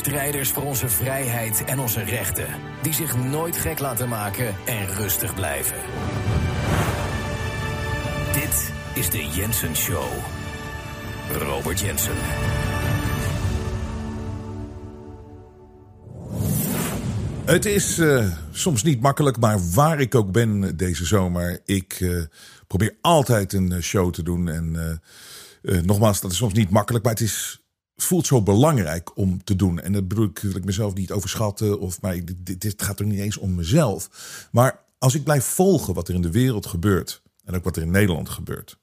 Strijders voor onze vrijheid en onze rechten, die zich nooit gek laten maken en rustig blijven. Dit is de Jensen Show. Robert Jensen. Het is uh, soms niet makkelijk, maar waar ik ook ben deze zomer, ik uh, probeer altijd een show te doen. En nogmaals, dat is soms niet makkelijk, maar het is voelt zo belangrijk om te doen. En dat bedoel ik, wil ik mezelf niet overschatten. Of, maar dit, gaat er niet eens om mezelf. Maar als ik blijf volgen wat er in de wereld gebeurt. En ook wat er in Nederland gebeurt.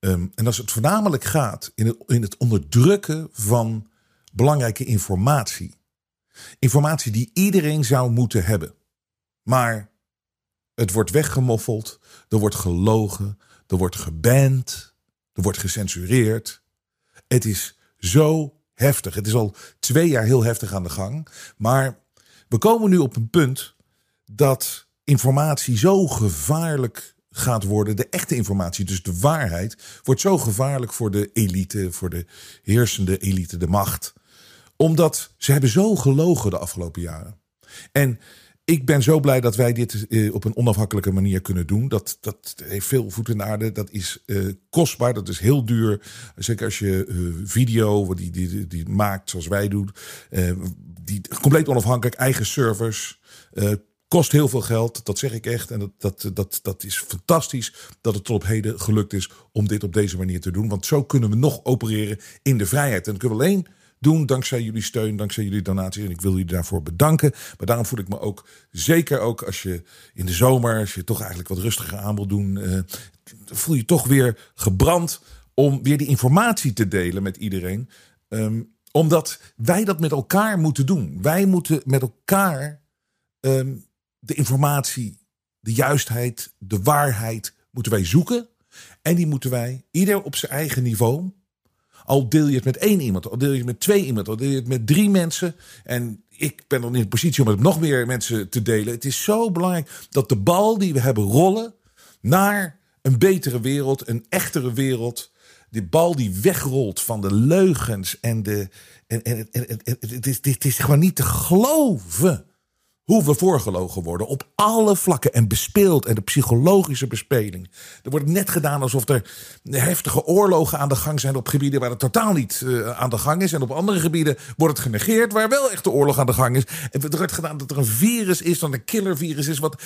Um, en als het voornamelijk gaat in het, in het onderdrukken van belangrijke informatie. Informatie die iedereen zou moeten hebben. Maar het wordt weggemoffeld. Er wordt gelogen. Er wordt geband. Er wordt gecensureerd. Het is zo heftig. Het is al twee jaar heel heftig aan de gang. Maar we komen nu op een punt dat informatie zo gevaarlijk gaat worden. De echte informatie, dus de waarheid, wordt zo gevaarlijk voor de elite, voor de heersende elite, de macht. Omdat ze hebben zo gelogen de afgelopen jaren. En ik ben zo blij dat wij dit uh, op een onafhankelijke manier kunnen doen. Dat, dat heeft veel voet in de aarde. Dat is uh, kostbaar. Dat is heel duur. Zeker als je uh, video die, die, die, maakt zoals wij doen. die compleet onafhankelijk, eigen servers. kost heel veel geld. Dat zeg ik echt. En dat, dat, dat, dat is fantastisch dat het tot op heden gelukt is om dit op deze manier te doen. Want zo kunnen we nog opereren in de vrijheid. En dan kunnen we alleen doen dankzij jullie steun, dankzij jullie donaties. En ik wil jullie daarvoor bedanken. Maar daarom voel ik me ook, zeker ook als je in de zomer, als je toch eigenlijk wat rustiger aan wil doen, uh, voel je toch weer gebrand om weer die informatie te delen met iedereen. Um, omdat wij dat met elkaar moeten doen. Wij moeten met elkaar um, de informatie, de juistheid, de waarheid moeten wij zoeken. En die moeten wij, ieder op zijn eigen niveau, al deel je het met één iemand, al deel je het met twee iemand, al deel je het met drie mensen. En ik ben dan in de positie om het nog meer mensen te delen. Het is zo belangrijk dat de bal die we hebben rollen naar een betere wereld, een echtere wereld. Die bal die wegrolt van de leugens en de. En, en, en, en het, is, het is gewoon niet te geloven hoe we voorgelogen worden op alle vlakken en bespeeld en de psychologische bespeling. Er wordt net gedaan alsof er heftige oorlogen aan de gang zijn op gebieden waar het totaal niet uh, aan de gang is. En op andere gebieden wordt het genegeerd waar wel echt de oorlog aan de gang is. En er wordt gedaan dat er een virus is, dat een killervirus is, wat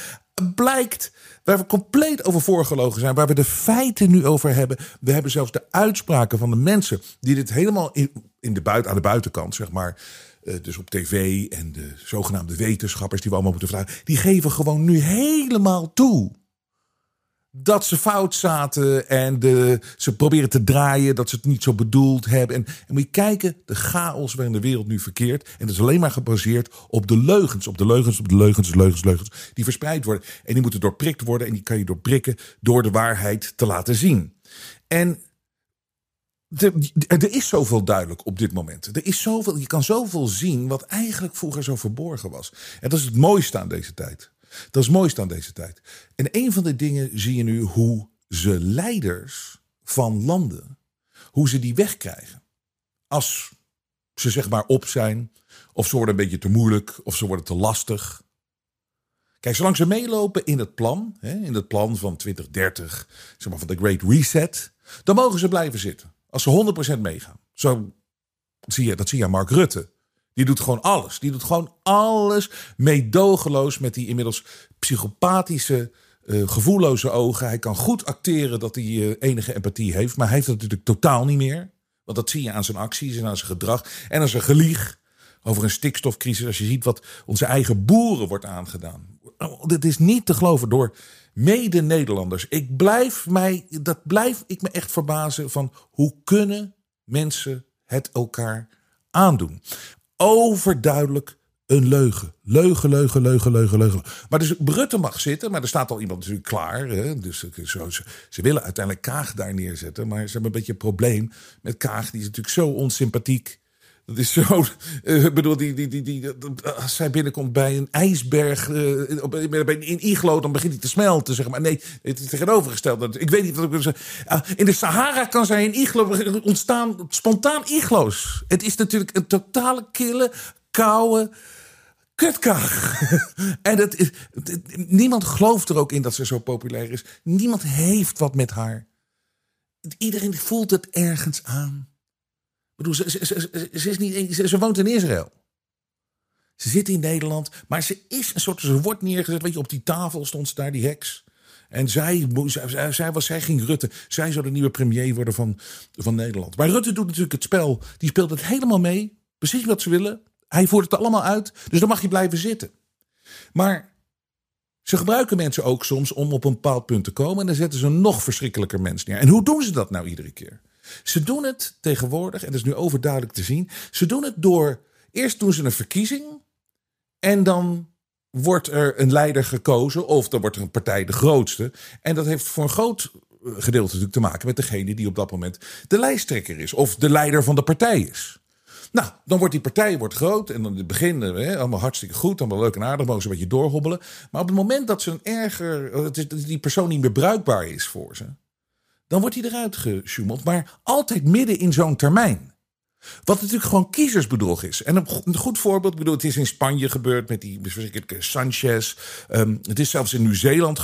blijkt waar we compleet over voorgelogen zijn, waar we de feiten nu over hebben. We hebben zelfs de uitspraken van de mensen die dit helemaal in de buiten, aan de buitenkant, zeg maar uh, dus op tv en de zogenaamde wetenschappers die we allemaal moeten vragen, die geven gewoon nu helemaal toe dat ze fout zaten en de, ze proberen te draaien dat ze het niet zo bedoeld hebben. En, en moet je kijken, de chaos waarin de wereld nu verkeert. En dat is alleen maar gebaseerd op de leugens, op de leugens, op de leugens, leugens, leugens, die verspreid worden. En die moeten doorprikt worden en die kan je doorprikken door de waarheid te laten zien. En er is zoveel duidelijk op dit moment. Er is zoveel, je kan zoveel zien wat eigenlijk vroeger zo verborgen was. En dat is het mooiste aan deze tijd. Dat is het mooiste aan deze tijd. En een van de dingen zie je nu hoe ze leiders van landen, hoe ze die wegkrijgen. Als ze zeg maar op zijn, of ze worden een beetje te moeilijk, of ze worden te lastig. Kijk, zolang ze meelopen in het plan, in het plan van 2030, zeg maar van de Great Reset, dan mogen ze blijven zitten. Als ze 100% meegaan. Zo zie je, dat zie je aan Mark Rutte. Die doet gewoon alles. Die doet gewoon alles meedogenloos met die inmiddels psychopathische, uh, gevoelloze ogen. Hij kan goed acteren dat hij uh, enige empathie heeft. Maar hij heeft dat natuurlijk totaal niet meer. Want dat zie je aan zijn acties en aan zijn gedrag. En aan zijn gelieg over een stikstofcrisis. Als je ziet wat onze eigen boeren wordt aangedaan. Dit is niet te geloven door mede-Nederlanders. Ik blijf mij, dat blijf ik me echt verbazen van hoe kunnen mensen het elkaar aandoen. Overduidelijk een leugen. Leugen, leugen, leugen, leugen, leugen. Maar dus Rutte mag zitten, maar er staat al iemand natuurlijk klaar. Hè? Dus zo, ze, ze, willen uiteindelijk Kaag daar neerzetten. Maar ze hebben een beetje een probleem met Kaag. Die is natuurlijk zo onsympathiek. Dat is zo. Uh, bedoel, die, die, die, die, als zij binnenkomt bij een ijsberg uh, op, in Iglo, dan begint hij te smelten. Zeg maar. Nee, het is tegenovergesteld. Ik weet niet wat ik. Uh, in de Sahara kan zij in Iglo ontstaan, spontaan Iglo's. Het is natuurlijk een totale kille, koude kutkaag. en is, niemand gelooft er ook in dat ze zo populair is. Niemand heeft wat met haar. Iedereen voelt het ergens aan. Bedoel, ze, ze, ze, ze, is niet, ze, woont in Israël. Ze zit in Nederland, maar ze is een soort. Ze wordt neergezet. Weet je, op die tafel stond ze daar, die heks. En zij, zij, zij, was, zij ging Rutte. Zij zou de nieuwe premier worden van, van Nederland. Maar Rutte doet natuurlijk het spel. Die speelt het helemaal mee. Precies wat ze willen. Hij voert het allemaal uit. Dus dan mag je blijven zitten. Maar ze gebruiken mensen ook soms om op een bepaald punt te komen. En dan zetten ze een nog verschrikkelijker mens neer. En hoe doen ze dat nou iedere keer? Ze doen het tegenwoordig, en dat is nu overduidelijk te zien. Ze doen het door. Eerst doen ze een verkiezing. En dan wordt er een leider gekozen. Of dan wordt er een partij de grootste. En dat heeft voor een groot gedeelte natuurlijk te maken met degene die op dat moment de lijsttrekker is. Of de leider van de partij is. Nou, dan wordt die partij wordt groot en dan in het begin hè, allemaal hartstikke goed, allemaal leuk en aardig, mogen ze een beetje doorhobbelen. Maar op het moment dat ze een erger, dat die persoon niet meer bruikbaar is voor ze, dan wordt hij eruit gesjoemeld. Maar altijd midden in zo'n termijn. Wat natuurlijk gewoon kiezersbedrog is. En een goed voorbeeld, bedoel, het is in Spanje gebeurd met die verschrikkelijke Sanchez. Um, het is zelfs in Nieuw-Zeeland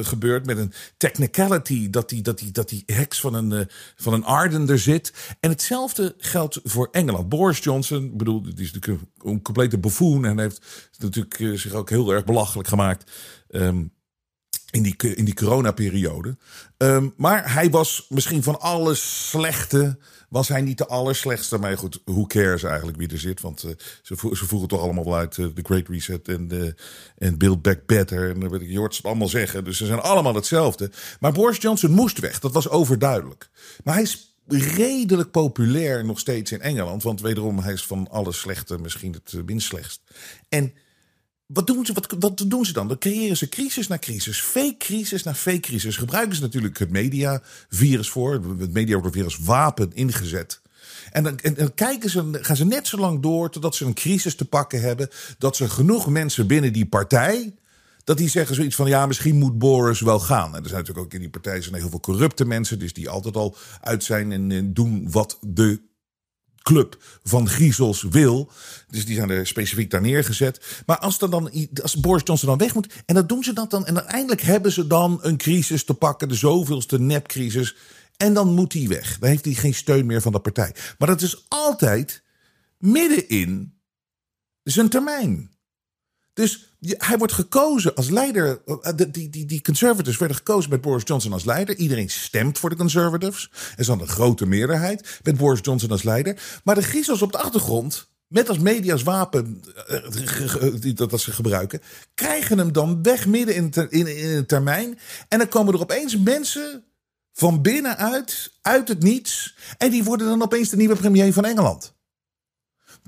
gebeurd met een technicality dat die, dat die, dat die heks van een, uh, van een Arden er zit. En hetzelfde geldt voor Engeland. Boris Johnson, bedoel, die is natuurlijk een, complete buffoon en heeft natuurlijk uh, zich ook heel erg belachelijk gemaakt. Um, in die, in die coronaperiode. Um, maar hij was misschien van alle slechte. Was hij niet de allerslechtste? Maar goed, hoe cares eigenlijk wie er zit? Want uh, ze, ze voeren toch allemaal wel uit. Uh, The Great Reset en, uh, en Build Back Better. En weet ik, hoort ze allemaal zeggen. Dus ze zijn allemaal hetzelfde. Maar Boris Johnson moest weg. Dat was overduidelijk. Maar hij is redelijk populair nog steeds in Engeland. Want wederom, hij is van alle slechte misschien het minst slechtst. En wat doen, ze, wat, doen ze dan? Dan creëren ze crisis na crisis, fake crisis na fake crisis. Gebruiken ze natuurlijk het mediavirus voor. Het media wordt weer als wapen ingezet. En dan, en kijken ze, gaan ze net zo lang door totdat ze een crisis te pakken hebben. Dat ze genoeg mensen binnen die partij. Dat die zeggen zoiets van ja, misschien moet Boris wel gaan. En er zijn natuurlijk ook in die partij zijn heel veel corrupte mensen. Dus die altijd al uit zijn en doen wat de club van griezels wil. Dus die zijn er specifiek daar neergezet. Maar als, dan, als Boris Johnson dan weg moet. En dat doen ze dat dan. En uiteindelijk hebben ze dan een crisis te pakken. De zoveelste nepcrisis. En dan moet hij weg. Dan heeft hij geen steun meer van de partij. Maar dat is altijd midden in zijn termijn. Dus hij wordt gekozen als leider. Eh, die, die, die conservatives werden gekozen met Boris Johnson als leider. Iedereen stemt voor de conservatives. Er is dan een grote meerderheid met Boris Johnson als leider. Maar de griezels op de achtergrond, met als media's wapen uh, dat, dat ze gebruiken, krijgen hem dan weg midden in, in, in een termijn. En dan komen er opeens mensen van binnenuit, uit het niets. En die worden dan opeens de nieuwe premier van Engeland.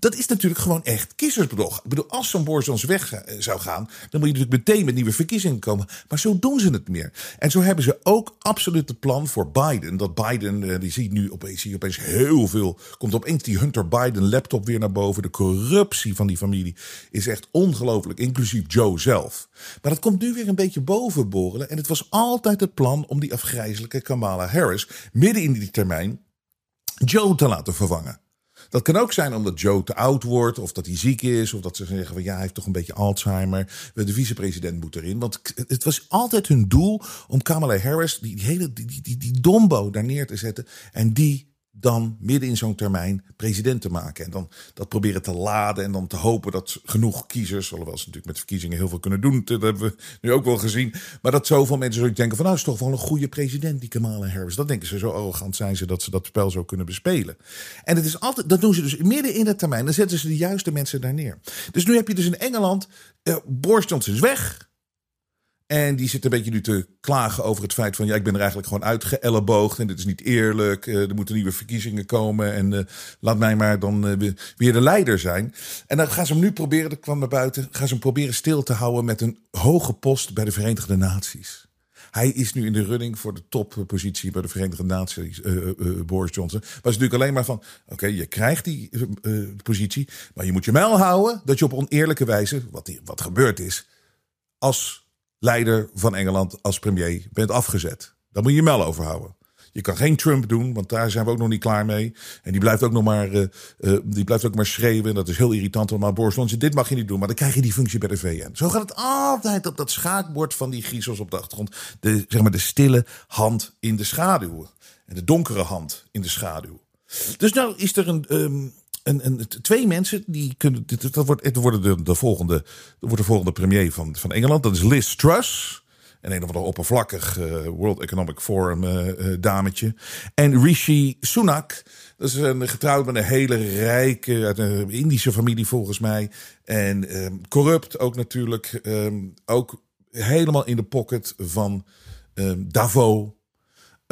Dat is natuurlijk gewoon echt kiezersbedrog. Ik bedoel, als zo'n Johnson weg eh, zou gaan, dan moet je natuurlijk meteen met nieuwe verkiezingen komen. Maar zo doen ze het meer. En zo hebben ze ook absoluut het plan voor Biden. Dat Biden, eh, die ziet nu opeens heel veel. Komt opeens die Hunter Biden laptop weer naar boven. De corruptie van die familie is echt ongelooflijk, inclusief Joe zelf. Maar dat komt nu weer een beetje bovenborrelen. En het was altijd het plan om die afgrijzelijke Kamala Harris midden in die termijn Joe te laten vervangen. Dat kan ook zijn omdat Joe te oud wordt, of dat hij ziek is, of dat ze zeggen van ja, hij heeft toch een beetje Alzheimer. De vicepresident moet erin. Want het was altijd hun doel om Kamala Harris, die, hele die, die, die dombo, daar neer te zetten. En die dan midden in zo'n termijn president te maken. En dan dat proberen te laden en dan te hopen dat genoeg kiezers, alhoewel ze natuurlijk met verkiezingen heel veel kunnen doen, dat hebben we nu ook wel gezien, maar dat zoveel mensen zoiets denken van nou is toch wel een goede president die Kamala Harris. Dat denken ze zo arrogant zijn ze dat ze dat spel zo kunnen bespelen. En het is altijd, dat doen ze dus midden in het termijn. Dan zetten ze de juiste mensen daar neer. Dus nu heb je dus in Engeland, uh, Boris Johnson is weg. En die zit een beetje nu te klagen over het feit van... ja, ik ben er eigenlijk gewoon uitgeëlleboogd en dit is niet eerlijk. Uh, er moeten nieuwe verkiezingen komen en uh, laat mij maar dan uh, weer de leider zijn. En dan gaan ze hem nu proberen, dat kwam naar buiten... gaan ze hem proberen stil te houden met een hoge post bij de Verenigde Naties. Hij is nu in de running voor de toppositie bij de Verenigde Naties, Boris Johnson. Maar het is natuurlijk alleen maar van, oké, je krijgt die positie... maar je moet je wel houden dat je op oneerlijke wijze, wat, wat gebeurd is... als leider van Engeland als premier bent afgezet. Daar moet je je mel. Je kan geen Trump doen, want daar zijn we ook nog niet klaar mee. En die blijft ook nog maar, uh, die blijft ook maar schreeuwen. Dat is heel irritant. Maar Boris Johnson, dit mag je niet doen. Maar dan krijg je die functie bij de VN. Zo gaat het altijd op dat schaakbord van die griezels op de achtergrond. De, zeg maar de stille hand in de schaduw. En de donkere hand in de schaduw. Dus nou is er een, um, een, twee mensen die kunnen. Dat wordt, het worden de, de, volgende, dat wordt de volgende premier van, van Engeland. Dat is Liz Truss. En een of andere oppervlakkig uh, World Economic Forum uh, dametje. En Rishi Sunak. Dat is een getrouwd met een hele rijke, uit een Indische familie volgens mij. En um, corrupt ook natuurlijk. Um, ook helemaal in de pocket van um, Davos.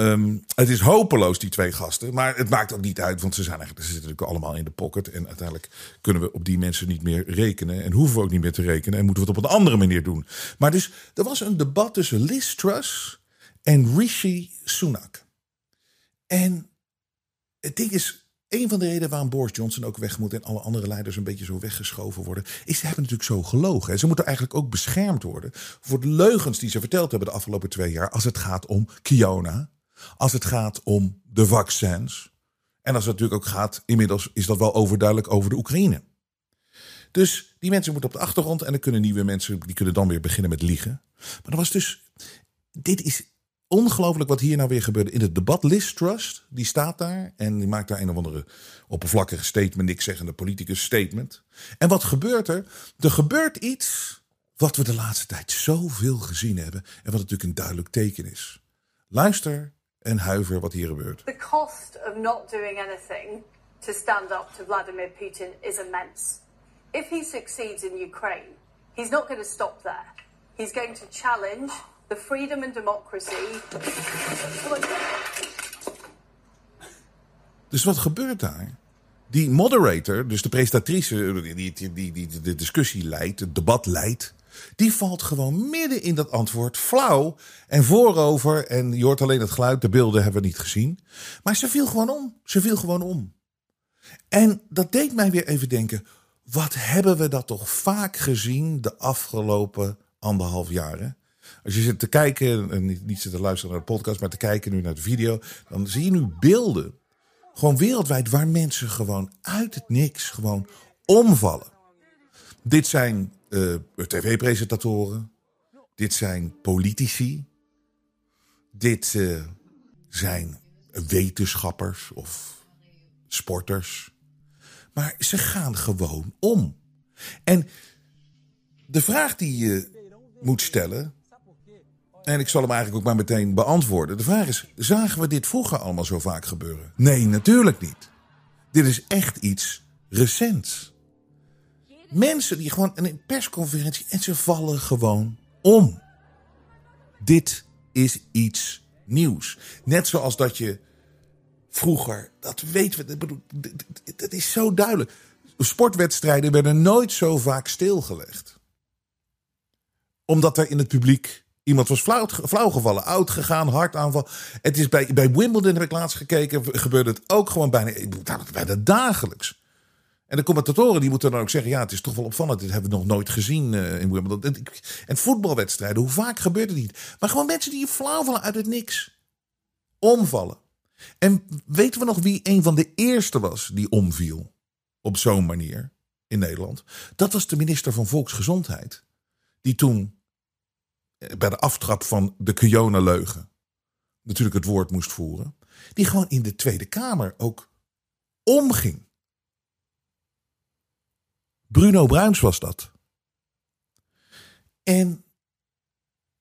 Um, het is hopeloos, die twee gasten. Maar het maakt ook niet uit, want ze, zijn eigenlijk, ze zitten natuurlijk allemaal in de pocket. En uiteindelijk kunnen we op die mensen niet meer rekenen. En hoeven we ook niet meer te rekenen. En moeten we het op een andere manier doen. Maar dus, er was een debat tussen Liz Truss en Rishi Sunak. En het ding is, een van de redenen waarom Boris Johnson ook weg moet en alle andere leiders een beetje zo weggeschoven worden, is ze hebben natuurlijk zo gelogen. En ze moeten eigenlijk ook beschermd worden voor de leugens die ze verteld hebben de afgelopen twee jaar als het gaat om Kiona als het gaat om de vaccins. En als het natuurlijk ook gaat, inmiddels is dat wel overduidelijk over de Oekraïne. Dus die mensen moeten op de achtergrond en dan kunnen nieuwe mensen, die kunnen dan weer beginnen met liegen. Maar dat was dus, dit is ongelooflijk wat hier nou weer gebeurde. In het debat Liz Trust, die staat daar en die maakt daar een of andere oppervlakkige statement, niks zeggende politicus statement. En wat gebeurt er? Er gebeurt iets wat we de laatste tijd zoveel gezien hebben en wat natuurlijk een duidelijk teken is. Luister en huiver wat hier gebeurt. The cost of not doing anything to stand up to Vladimir Putin is immense. If he succeeds in Ukraine, he's not going to stop there. He's going to challenge the freedom and democracy. Dus wat gebeurt daar? Die moderator, dus de presentatrice die, die, die, die de discussie leidt, het debat leidt, die valt gewoon midden in dat antwoord flauw en voorover. En je hoort alleen het geluid, de beelden hebben we niet gezien. Maar ze viel gewoon om. Ze viel gewoon om. En dat deed mij weer even denken: wat hebben we dat toch vaak gezien de afgelopen anderhalf jaren? Als je zit te kijken, en niet zit te luisteren naar de podcast, maar te kijken nu naar de video, dan zie je nu beelden. Gewoon wereldwijd waar mensen gewoon uit het niks gewoon omvallen. Dit zijn uh, tv-presentatoren. Dit zijn politici. Dit uh, zijn wetenschappers of sporters. Maar ze gaan gewoon om. En de vraag die je moet stellen. En ik zal hem eigenlijk ook maar meteen beantwoorden. De vraag is: zagen we dit vroeger allemaal zo vaak gebeuren? Nee, natuurlijk niet. Dit is echt iets recents. Mensen die gewoon een persconferentie en ze vallen gewoon om. Dit is iets nieuws. Net zoals dat je vroeger, dat weten we, dat is zo duidelijk. Sportwedstrijden werden nooit zo vaak stilgelegd. Omdat er in het publiek iemand was flauw, flauw gevallen, oud gegaan, hartaanval. Het is bij, bij Wimbledon, heb ik laatst gekeken, gebeurde het ook gewoon bijna, bijna dagelijks. En de commentatoren die moeten dan ook zeggen: ja, het is toch wel opvallend. Dit hebben we nog nooit gezien uh, in Wimbledon. En voetbalwedstrijden, hoe vaak gebeurt het niet? Maar gewoon mensen die flauw vallen uit het niks. Omvallen. En weten we nog wie een van de eerste was die omviel? Op zo'n manier in Nederland. Dat was de minister van Volksgezondheid. Die toen eh, bij de aftrap van de Kiona-leugen natuurlijk het woord moest voeren. Die gewoon in de Tweede Kamer ook omging. Bruno Bruins was dat. En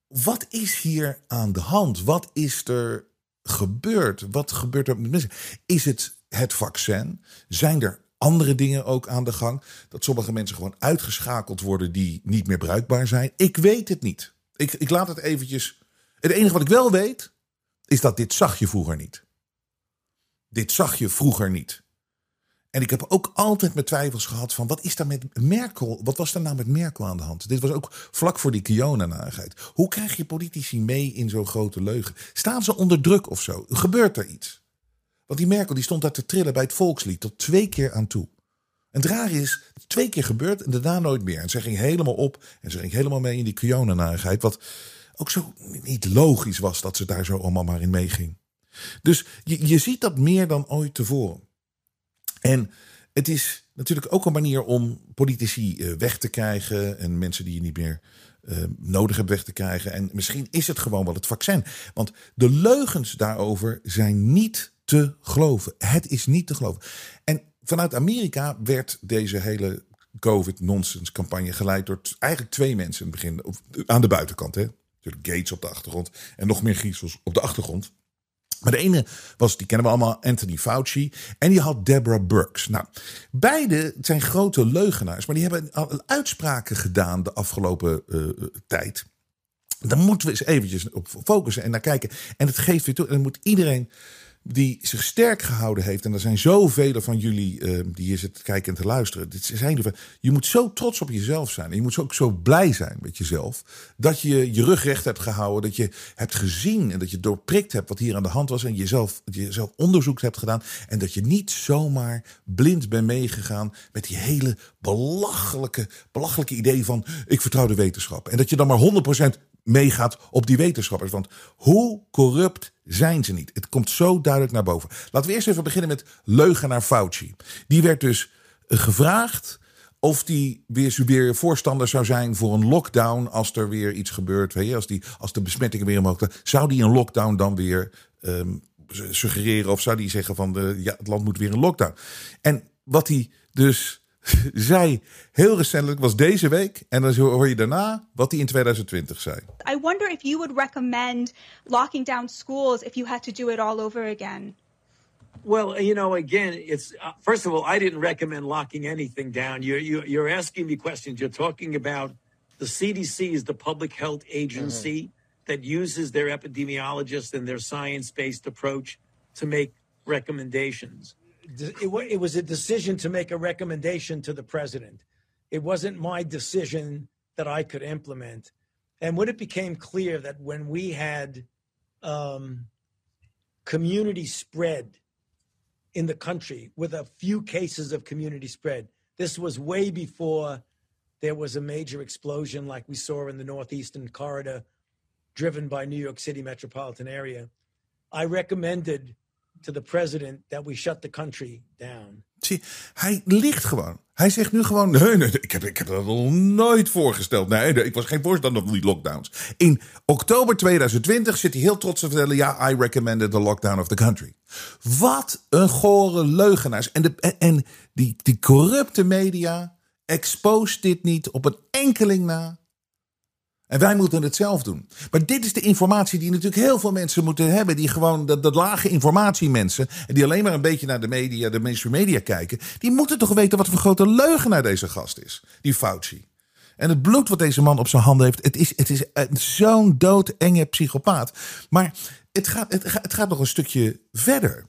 wat is hier aan de hand? Wat is er gebeurd? Wat gebeurt er met mensen? Is het het vaccin? Zijn er andere dingen ook aan de gang? Dat sommige mensen gewoon uitgeschakeld worden die niet meer bruikbaar zijn? Ik weet het niet. Ik, ik laat het eventjes. Het enige wat ik wel weet, is dat dit zag je vroeger niet. Dit zag je vroeger niet. En ik heb ook altijd mijn twijfels gehad van wat is daar met Merkel? Wat was er nou met Merkel aan de hand? Dit was ook vlak voor die Kiona-narigheid. Hoe krijg je politici mee in zo'n grote leugen? Staan ze onder druk of zo? Gebeurt er iets? Want die Merkel die stond daar te trillen bij het volkslied tot twee keer aan toe. En het raar is, twee keer gebeurd en daarna nooit meer. En ze ging helemaal op en ze ging helemaal mee in die Kiona-narigheid. Wat ook zo niet logisch was dat ze daar zo allemaal maar in meeging. Dus je, je ziet dat meer dan ooit tevoren. En het is natuurlijk ook een manier om politici eh, weg te krijgen en mensen die je niet meer uh, nodig hebt weg te krijgen. En misschien is het gewoon wel het vaccin. Want de leugens daarover zijn niet te geloven. Het is niet te geloven. En vanuit Amerika werd deze hele COVID-nonsense campagne geleid door eigenlijk twee mensen in het begin. Aan de buitenkant, hè. Gates op de achtergrond en nog meer griezels op de achtergrond. Maar de ene was, die kennen we allemaal, Anthony Fauci. En die had Deborah Burks. Nou, beide zijn grote leugenaars. Maar die hebben uitspraken gedaan de afgelopen uh, tijd. Daar moeten we eens eventjes op focussen en naar kijken. En het geeft weer toe. En dan moet iedereen die zich sterk gehouden heeft. En er zijn zoveel van jullie uh, die hier zitten kijken en te luisteren. Dit zijn je moet zo trots op jezelf zijn. En je moet ook zo blij zijn met jezelf. Dat je je rug recht hebt gehouden. Dat je hebt gezien en dat je doorprikt hebt wat hier aan de hand was. En jezelf, jezelf onderzoek hebt gedaan. En dat je niet zomaar blind bent meegegaan met die hele belachelijke, belachelijke idee van ik vertrouw de wetenschap. En dat je dan maar 100% meegaat op die wetenschappers. Want hoe corrupt zijn ze niet? Het komt zo duidelijk naar boven. Laten we eerst even beginnen met leugenaar Fauci. Die werd dus eh, gevraagd of die weer, weer voorstander zou zijn voor een lockdown als er weer iets gebeurt. Als, die, als de besmettingen weer omhoog gaan. Zou die een lockdown dan weer um, suggereren? Of zou die zeggen van de, ja, het land moet weer een lockdown? En wat hij dus zei heel recentelijk, was deze week. En dan hoor je daarna wat hij in 2020 zei. I wonder if you would recommend locking down schools if you had to do it all over again. Well, you know, again, it's uh, first of all, I didn't recommend locking anything down. You're, you're, you're asking me questions. You're talking about the CDC is the public health agency mm-hmm. that uses their epidemiologists and their science based approach to make recommendations it, it was a decision to make a recommendation to the president. It wasn't my decision that I could implement. And when it became clear that when we had um, community spread in the country with a few cases of community spread, this was way before there was a major explosion like we saw in the northeastern corridor driven by New York City metropolitan area. I recommended to the president that we shut the country down. Zie, hij ligt gewoon. Hij zegt nu gewoon: nee, nee, ik heb, ik heb dat nog nooit voorgesteld. Nee, ik was geen voorstander van die lockdowns. In oktober 2020 zit hij heel trots te vertellen: ja, I recommended the lockdown of the country. Wat een gore leugenaars. En, de, en die, die corrupte media exposed dit niet op een enkeling na. En wij moeten het zelf doen. Maar dit is de informatie die natuurlijk heel veel mensen moeten hebben. Die gewoon, dat, dat lage informatiemensen. En die alleen maar een beetje naar de media, de mainstream media kijken. Die moeten toch weten wat voor grote leugenaar deze gast is. Die Fauci. En het bloed wat deze man op zijn handen heeft. Het is, het is zo'n doodenge psychopaat. Maar het gaat, het, het gaat nog een stukje verder.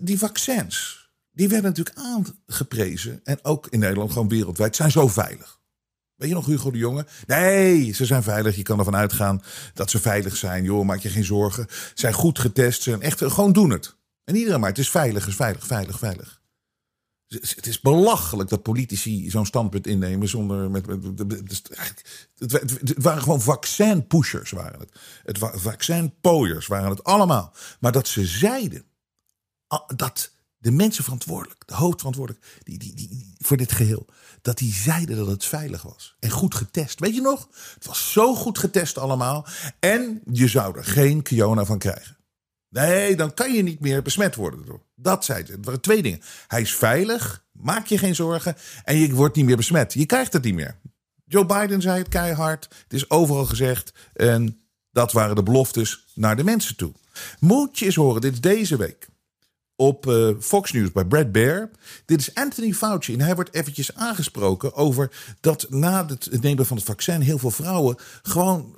Die vaccins. Die werden natuurlijk aangeprezen. En ook in Nederland, gewoon wereldwijd, zijn zo veilig. Weet je nog Hugo de Jonge? Nee, ze zijn veilig. Je kan ervan uitgaan dat ze veilig zijn. Joh, maak je geen zorgen. Ze zijn goed getest. Ze zijn echt, gewoon doen het. En iedereen maar, het is veilig, is veilig, veilig, veilig. Het is belachelijk dat politici zo'n standpunt innemen zonder. Met, het, het, waren gewoon vaccin-pushers, waren het. Het vaccin-pooiers waren het allemaal. Maar dat ze zeiden dat de mensen verantwoordelijk, de hoofdverantwoordelijk die, die, die, voor dit geheel, dat die zeiden dat het veilig was. En goed getest. Weet je nog? Het was zo goed getest allemaal. En je zou er geen Kiona van krijgen. Nee, dan kan je niet meer besmet worden door. Dat zei ze. Het waren twee dingen. Hij is veilig, maak je geen zorgen. En je wordt niet meer besmet. Je krijgt het niet meer. Joe Biden zei het keihard. Het is overal gezegd. En dat waren de beloftes naar de mensen toe. Moet je eens horen, dit is deze week. Op uh, Fox News bij Brad Baer. Dit is Anthony Fauci en hij wordt eventjes aangesproken over dat na het nemen van het vaccin heel veel vrouwen gewoon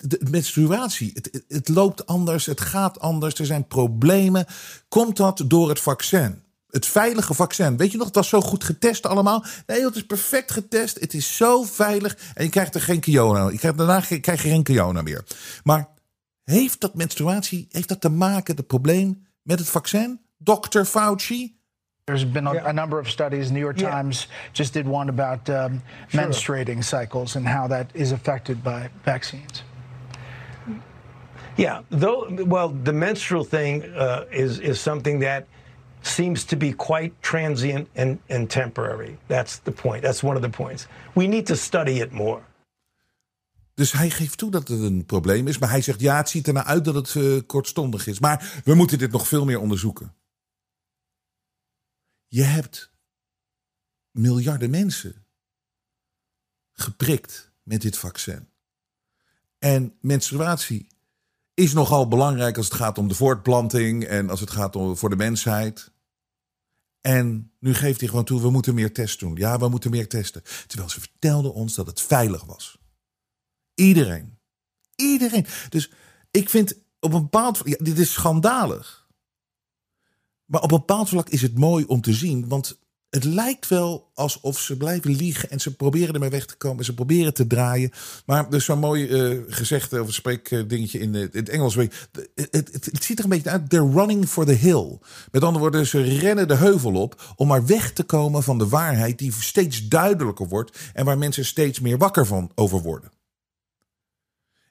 de menstruatie, het, loopt anders, het gaat anders, er zijn problemen. Komt dat door het vaccin? Het veilige vaccin. Weet je nog, het was zo goed getest allemaal. Nee, het is perfect getest. Het is zo veilig. En je krijgt er geen corona. Je krijgt, daarna krijg je geen corona meer. Maar heeft dat menstruatie, heeft dat te maken, het probleem met het vaccin? Dr. Fauci? There's been a, yeah. a, number of studies. New York yeah. Times just did one about um, sure. menstruating cycles and how that is affected by vaccines. Yeah, though. Well, the menstrual thing uh, is is something that seems to be quite transient and, and temporary. That's the point. That's one of the points. We need to study it more. Dus hij geeft toe dat het een probleem is. Maar hij zegt ja, het ziet er naar uit dat het uh, kortstondig is. Maar we moeten dit nog veel meer onderzoeken. Je hebt miljarden mensen geprikt met dit vaccin. En menstruatie is nogal belangrijk als het gaat om de voortplanting en als het gaat om voor de mensheid. En nu geeft hij gewoon toe, we moeten meer testen doen. Ja, we moeten meer testen. Terwijl ze vertelden ons dat het veilig was. Iedereen. Iedereen. Dus ik vind op een bepaald ja, dit is schandalig. Maar op een bepaald vlak is het mooi om te zien, want het lijkt wel alsof ze blijven liegen en ze proberen ermee weg te komen. Ze proberen te draaien. Maar er is zo'n mooi uh, gezegd of spreekdingetje in, in het Engels. Het, het, ziet er een beetje uit. They're running for the hill. Met andere woorden, ze rennen de heuvel op om maar weg te komen van de waarheid die steeds duidelijker wordt en waar mensen steeds meer wakker van over worden.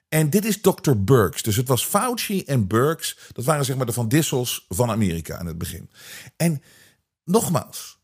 En dit is Dr. Burks. Dus het was Fauci en Burks. Dat waren zeg maar de Van Dissels van Amerika aan het begin. En nogmaals,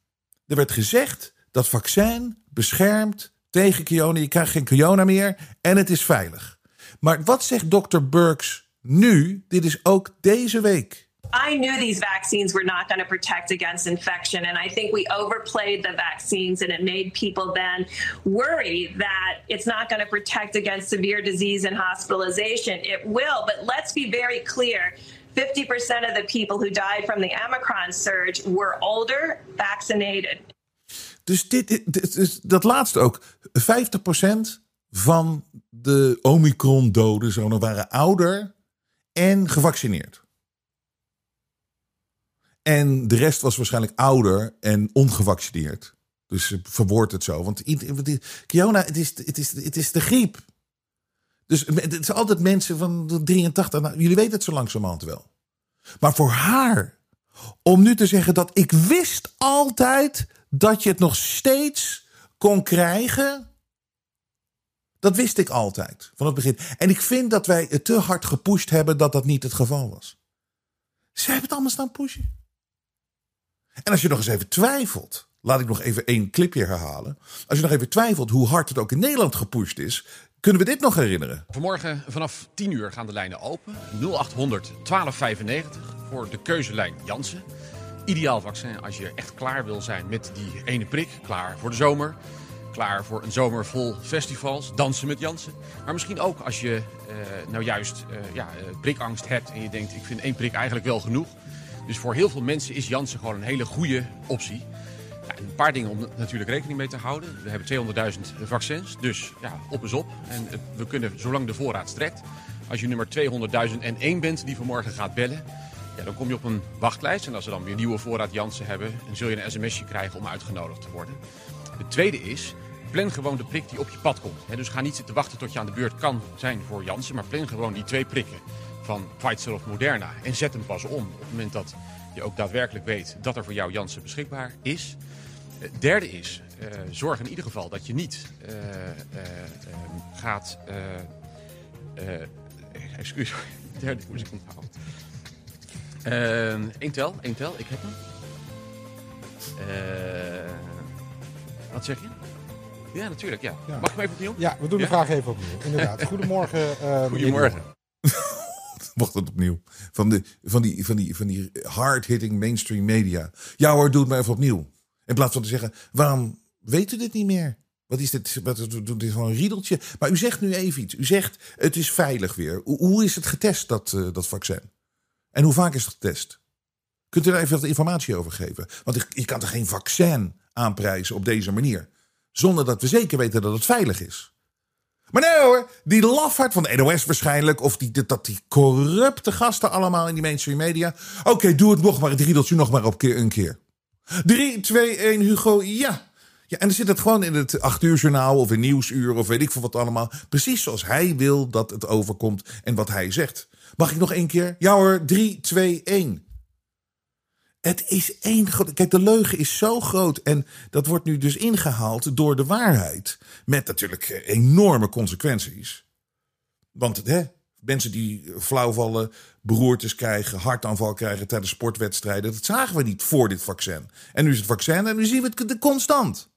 er werd gezegd dat vaccin beschermt tegen corona. Je krijgt geen corona meer en het is veilig. Maar wat zegt Dr. Burks nu? Dit is ook deze week. I knew these vaccines were not going to protect against infection. And I think we overplayed the vaccines and it made people then worry that it's not going to protect against severe disease and hospitalization. It will, but let's be very clear. 50% of the people who died from the Omicron surge were older, vaccinated. Dus dit, dit, dus dat laatste ook. 50% van de Omicron-doden waren ouder en gevaccineerd. En de rest was waarschijnlijk ouder en ongevaccineerd. Dus verwoord het zo. Want Kiona, het is, het, is, het is de griep. Dus het is altijd mensen van 83. Nou, jullie weten het zo langzamerhand wel. Maar voor haar, om nu te zeggen dat ik wist altijd dat je het nog steeds kon krijgen. Dat wist ik altijd van het begin. En ik vind dat wij het te hard gepusht hebben dat dat niet het geval was. Ze hebben het allemaal staan pushen. En als je nog eens even twijfelt, laat ik nog even één clipje herhalen. Als je nog even twijfelt hoe hard het ook in Nederland gepusht is, kunnen we dit nog herinneren? Vanmorgen vanaf 10 uur gaan de lijnen open. 0800 1295 voor de keuzelijn Jansen. Ideaal vaccin als je echt klaar wil zijn met die ene prik. Klaar voor de zomer. Klaar voor een zomer vol festivals. Dansen met Jansen. Maar misschien ook als je uh, nou juist uh, ja, uh, prikangst hebt en je denkt ik vind één prik eigenlijk wel genoeg. Dus voor heel veel mensen is Janssen gewoon een hele goede optie. Een paar dingen om natuurlijk rekening mee te houden. We hebben 200.000 vaccins, dus ja, op is op. En we kunnen, zolang de voorraad strekt... als je nummer 200.001 bent die vanmorgen gaat bellen... Ja, dan kom je op een wachtlijst. En als we dan weer nieuwe voorraad Janssen hebben... dan zul je een sms'je krijgen om uitgenodigd te worden. Het tweede is, plan gewoon de prik die op je pad komt. dus ga niet zitten wachten tot je aan de beurt kan zijn voor Janssen... maar plan gewoon die twee prikken van Pfizer of Moderna. En zet hem pas om op het moment dat je ook daadwerkelijk weet dat er voor jou Janssen beschikbaar is. Het eh, derde is, uh, zorg in ieder geval dat je niet uh, uh, gaat... excuus, derde moet ik onthouden. Eén tel, één tel, ik heb hem. wat zeg je? Ja, natuurlijk, ja. ja. Mag ik hem even opnieuw? Ja, we doen de vraag even opnieuw. Inderdaad. Goedemorgen. Goedemorgen mocht het opnieuw. Van, de, van die, van die, van die hard-hitting mainstream media. Ja hoor, doe het maar even opnieuw. In plaats van te zeggen, waarom weet u dit niet meer? Wat is dit? Wat, dit is gewoon een riedeltje. Maar u zegt nu even iets. U zegt, het is veilig weer. Hoe, is het getest, dat, uh, dat vaccin? En hoe vaak is het getest? Kunt u daar even wat informatie over geven? Want je kan toch geen vaccin aanprijzen op deze manier? Zonder dat we zeker weten dat het veilig is. Maar nee hoor, die lafaard van de NOS waarschijnlijk... of die, dat die corrupte gasten allemaal in die mainstream media... oké, doe het nog maar, het riedeltje nog maar op een keer. 3, 2, 1, Hugo, ja. Ja, en dan zit het gewoon in het 8 uur journaal of in nieuwsuur of weet ik veel wat allemaal. Precies zoals hij wil dat het overkomt en wat hij zegt. Mag ik nog één keer? Ja hoor, 3, 2, 1. Het is één groot. Kijk, de leugen is zo groot. En dat wordt nu dus ingehaald door de waarheid. Met natuurlijk enorme consequenties. Want hè, mensen die flauwvallen, beroertes krijgen, hartaanval krijgen tijdens sportwedstrijden. Dat zagen we niet voor dit vaccin. En nu is het vaccin en nu zien we het constant.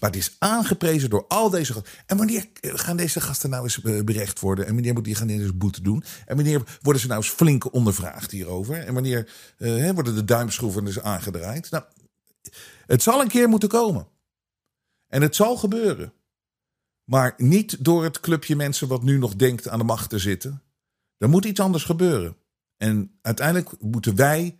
Maar het is aangeprezen door al deze gasten. En wanneer gaan deze gasten nou eens berecht worden? En wanneer moet die gaan eens boete doen? En wanneer worden ze nou eens flink ondervraagd hierover? En wanneer uh, worden de duimschroeven dus aangedraaid? Nou, het zal een keer moeten komen. En het zal gebeuren. Maar niet door het clubje mensen wat nu nog denkt aan de macht te zitten. Er moet iets anders gebeuren. En uiteindelijk moeten wij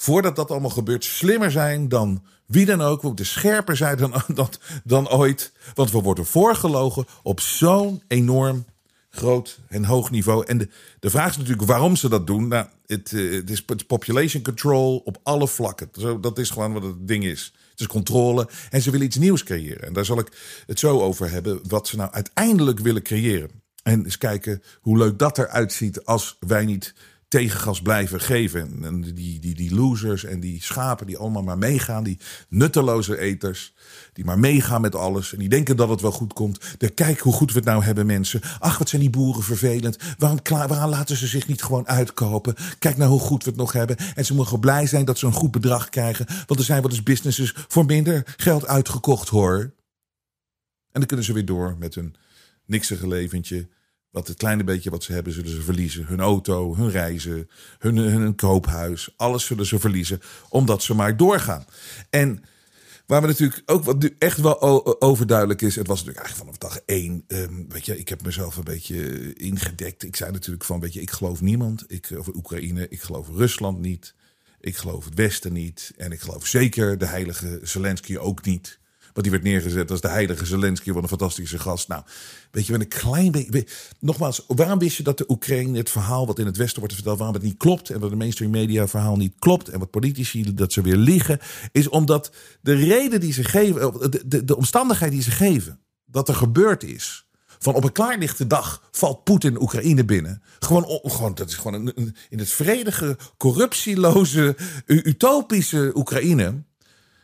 voordat dat allemaal gebeurt, slimmer zijn dan wie dan ook. We moeten scherper zijn dan, dan, dan ooit. Want we worden voorgelogen op zo'n enorm groot en hoog niveau. En de, de vraag is natuurlijk waarom ze dat doen. Nou, het, eh, is population control op alle vlakken. Dat is gewoon wat het ding is. Het is controle. En ze willen iets nieuws creëren. En daar zal ik het zo over hebben. Wat ze nou uiteindelijk willen creëren. En eens kijken hoe leuk dat eruit ziet als wij niet tegengas blijven geven. En die, die, die losers en die schapen die allemaal maar meegaan, die nutteloze eters, die maar meegaan met alles en die denken dat het wel goed komt. De, kijk hoe goed we het nou hebben, mensen. Ach, wat zijn die boeren vervelend. Waarom, klaar, laten ze zich niet gewoon uitkopen? Kijk nou hoe goed we het nog hebben. En ze mogen blij zijn dat ze een goed bedrag krijgen, want er zijn wel eens businesses voor minder geld uitgekocht hoor. En dan kunnen ze weer door met hun niksige leventje wat het kleine beetje wat ze hebben, zullen ze verliezen. Hun auto, hun reizen, hun, hun koophuis. Alles zullen ze verliezen, omdat ze maar doorgaan. En waar we natuurlijk ook wat nu echt wel overduidelijk is. Het was natuurlijk eigenlijk vanaf dag één. Um, weet je, ik heb mezelf een beetje ingedekt. Ik zei natuurlijk van, weet je, ik geloof niemand. Ik, over Oekraïne, ik geloof Rusland niet. Ik geloof het Westen niet. En ik geloof zeker de heilige Zelensky ook niet. Want die werd neergezet als de heilige Zelensky, wat een fantastische gast. Nou, weet je, met een klein beetje. Nogmaals, waarom wist je dat de Oekraïne, het verhaal wat in het Westen wordt verteld, waarom het niet klopt en wat de mainstream media verhaal niet klopt en wat politici dat ze weer liegen, is omdat de reden die ze geven, de, de, de omstandigheid die ze geven, dat er gebeurd is. Van op een klaarlichte dag valt Poetin Oekraïne binnen. Gewoon, gewoon dat is gewoon een, in het vredige, corruptieloze, utopische Oekraïne